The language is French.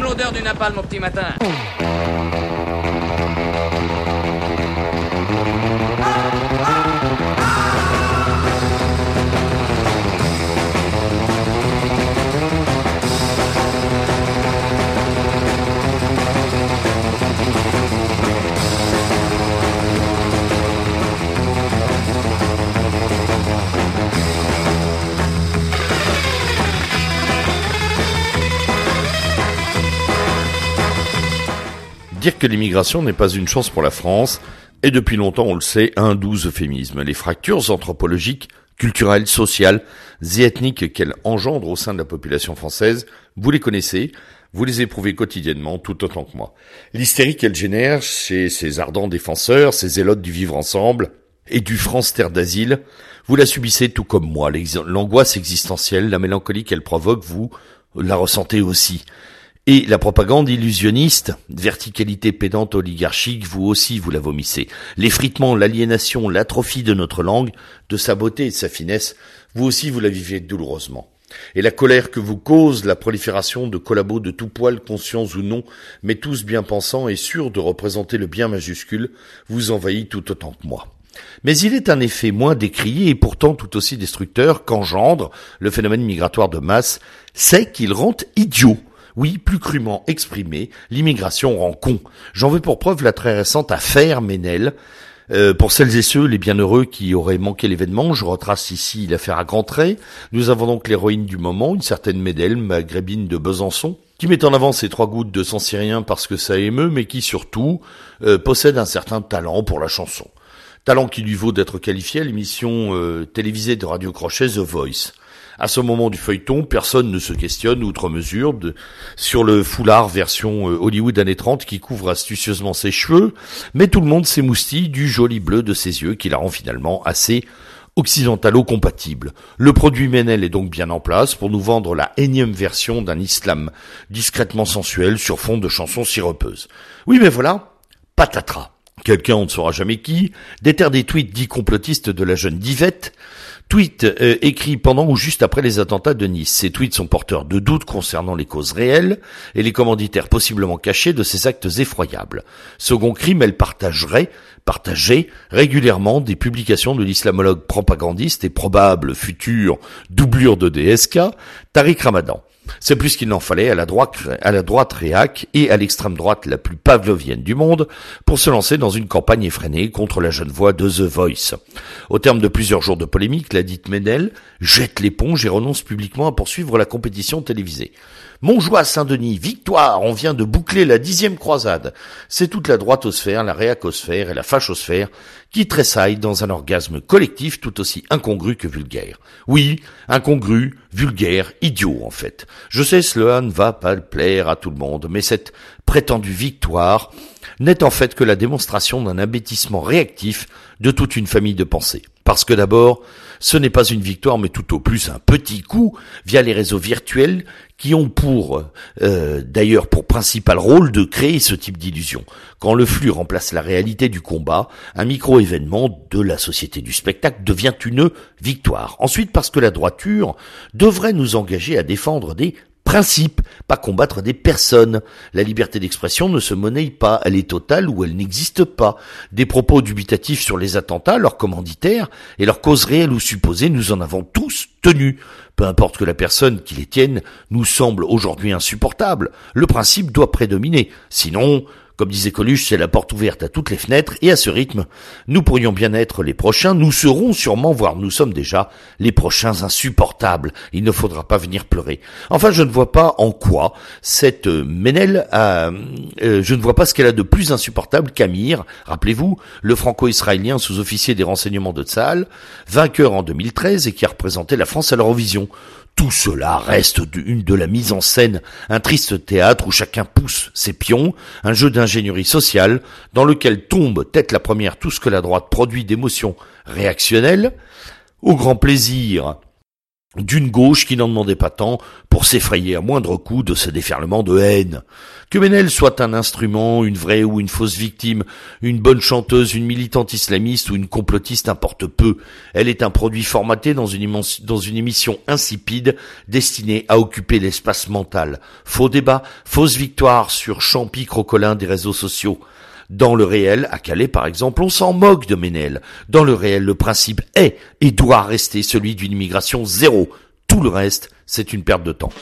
L'odeur du napalm au petit matin. Dire que l'immigration n'est pas une chance pour la France est depuis longtemps, on le sait, un doux euphémisme. Les fractures anthropologiques, culturelles, sociales et ethniques qu'elle engendre au sein de la population française, vous les connaissez, vous les éprouvez quotidiennement tout autant que moi. L'hystérie qu'elle génère chez ces ardents défenseurs, ces zélotes du vivre ensemble et du France terre d'asile, vous la subissez tout comme moi. L'angoisse existentielle, la mélancolie qu'elle provoque, vous la ressentez aussi. Et la propagande illusionniste, verticalité pédante oligarchique, vous aussi vous la vomissez. L'effritement, l'aliénation, l'atrophie de notre langue, de sa beauté et de sa finesse, vous aussi vous la vivez douloureusement. Et la colère que vous cause la prolifération de collabos de tout poil, conscients ou non, mais tous bien pensants et sûrs de représenter le bien majuscule, vous envahit tout autant que moi. Mais il est un effet moins décrié et pourtant tout aussi destructeur qu'engendre le phénomène migratoire de masse, c'est qu'il rend idiot oui, plus crûment exprimé, l'immigration rend con. J'en veux pour preuve la très récente affaire Ménel. Euh, pour celles et ceux, les bienheureux qui auraient manqué l'événement, je retrace ici l'affaire à grands traits. Nous avons donc l'héroïne du moment, une certaine Ménel, maghrébine de Besançon, qui met en avant ses trois gouttes de sang syrien parce que ça émeut, mais qui surtout euh, possède un certain talent pour la chanson. Talent qui lui vaut d'être qualifié à l'émission euh, télévisée de Radio Crochet The Voice. À ce moment du feuilleton, personne ne se questionne outre mesure sur le foulard version euh, Hollywood années 30 qui couvre astucieusement ses cheveux, mais tout le monde s'émoustille du joli bleu de ses yeux qui la rend finalement assez occidentalo-compatible. Le produit Menel est donc bien en place pour nous vendre la énième version d'un islam discrètement sensuel sur fond de chansons sirupeuses. Oui mais voilà, patatras. Quelqu'un, on ne saura jamais qui, déterre des tweets dits complotistes de la jeune Divette, Tweet euh, écrit pendant ou juste après les attentats de Nice. Ces tweets sont porteurs de doutes concernant les causes réelles et les commanditaires possiblement cachés de ces actes effroyables. Second crime, elle partagerait, partageait régulièrement des publications de l'islamologue propagandiste et probable futur doublure de DSK, Tariq Ramadan. C'est plus qu'il n'en fallait à la droite, réac et à l'extrême droite la plus pavlovienne du monde pour se lancer dans une campagne effrénée contre la jeune voix de The Voice. Au terme de plusieurs jours de polémique, la dite Ménel jette l'éponge et renonce publiquement à poursuivre la compétition télévisée. Montjoie Saint-Denis, victoire, on vient de boucler la dixième croisade. C'est toute la droitosphère, la réacosphère et la fachosphère qui tressaillent dans un orgasme collectif tout aussi incongru que vulgaire. Oui, incongru, vulgaire, idiot en fait. Je sais cela ne va pas plaire à tout le monde, mais cette prétendue victoire n'est en fait que la démonstration d'un abêtissement réactif de toute une famille de pensées. Parce que d'abord, ce n'est pas une victoire, mais tout au plus un petit coup via les réseaux virtuels qui ont pour, euh, d'ailleurs pour principal rôle de créer ce type d'illusion. Quand le flux remplace la réalité du combat, un micro-événement de la société du spectacle devient une victoire. Ensuite, parce que la droiture devrait nous engager à défendre des principe, pas combattre des personnes. La liberté d'expression ne se monnaie pas, elle est totale ou elle n'existe pas. Des propos dubitatifs sur les attentats, leurs commanditaires et leurs causes réelles ou supposées, nous en avons tous tenu. Peu importe que la personne qui les tienne nous semble aujourd'hui insupportable, le principe doit prédominer. Sinon, comme disait Coluche, c'est la porte ouverte à toutes les fenêtres et à ce rythme, nous pourrions bien être les prochains, nous serons sûrement, voire nous sommes déjà, les prochains insupportables. Il ne faudra pas venir pleurer. Enfin, je ne vois pas en quoi cette Ménel a, euh, je ne vois pas ce qu'elle a de plus insupportable qu'Amir, rappelez-vous, le franco-israélien sous-officier des renseignements de Tzahal, vainqueur en 2013 et qui a représenté la France à l'Eurovision. Tout cela reste une de la mise en scène, un triste théâtre où chacun pousse ses pions, un jeu d'ingénierie sociale dans lequel tombe tête la première tout ce que la droite produit d'émotions réactionnelles, au grand plaisir d'une gauche qui n'en demandait pas tant pour s'effrayer à moindre coup de ce déferlement de haine. Que Menel soit un instrument, une vraie ou une fausse victime, une bonne chanteuse, une militante islamiste ou une complotiste importe peu. Elle est un produit formaté dans une, dans une émission insipide destinée à occuper l'espace mental. Faux débat, fausse victoire sur champi crocolin des réseaux sociaux. Dans le réel, à Calais par exemple, on s'en moque de Ménel. Dans le réel, le principe est et doit rester celui d'une immigration zéro. Tout le reste, c'est une perte de temps.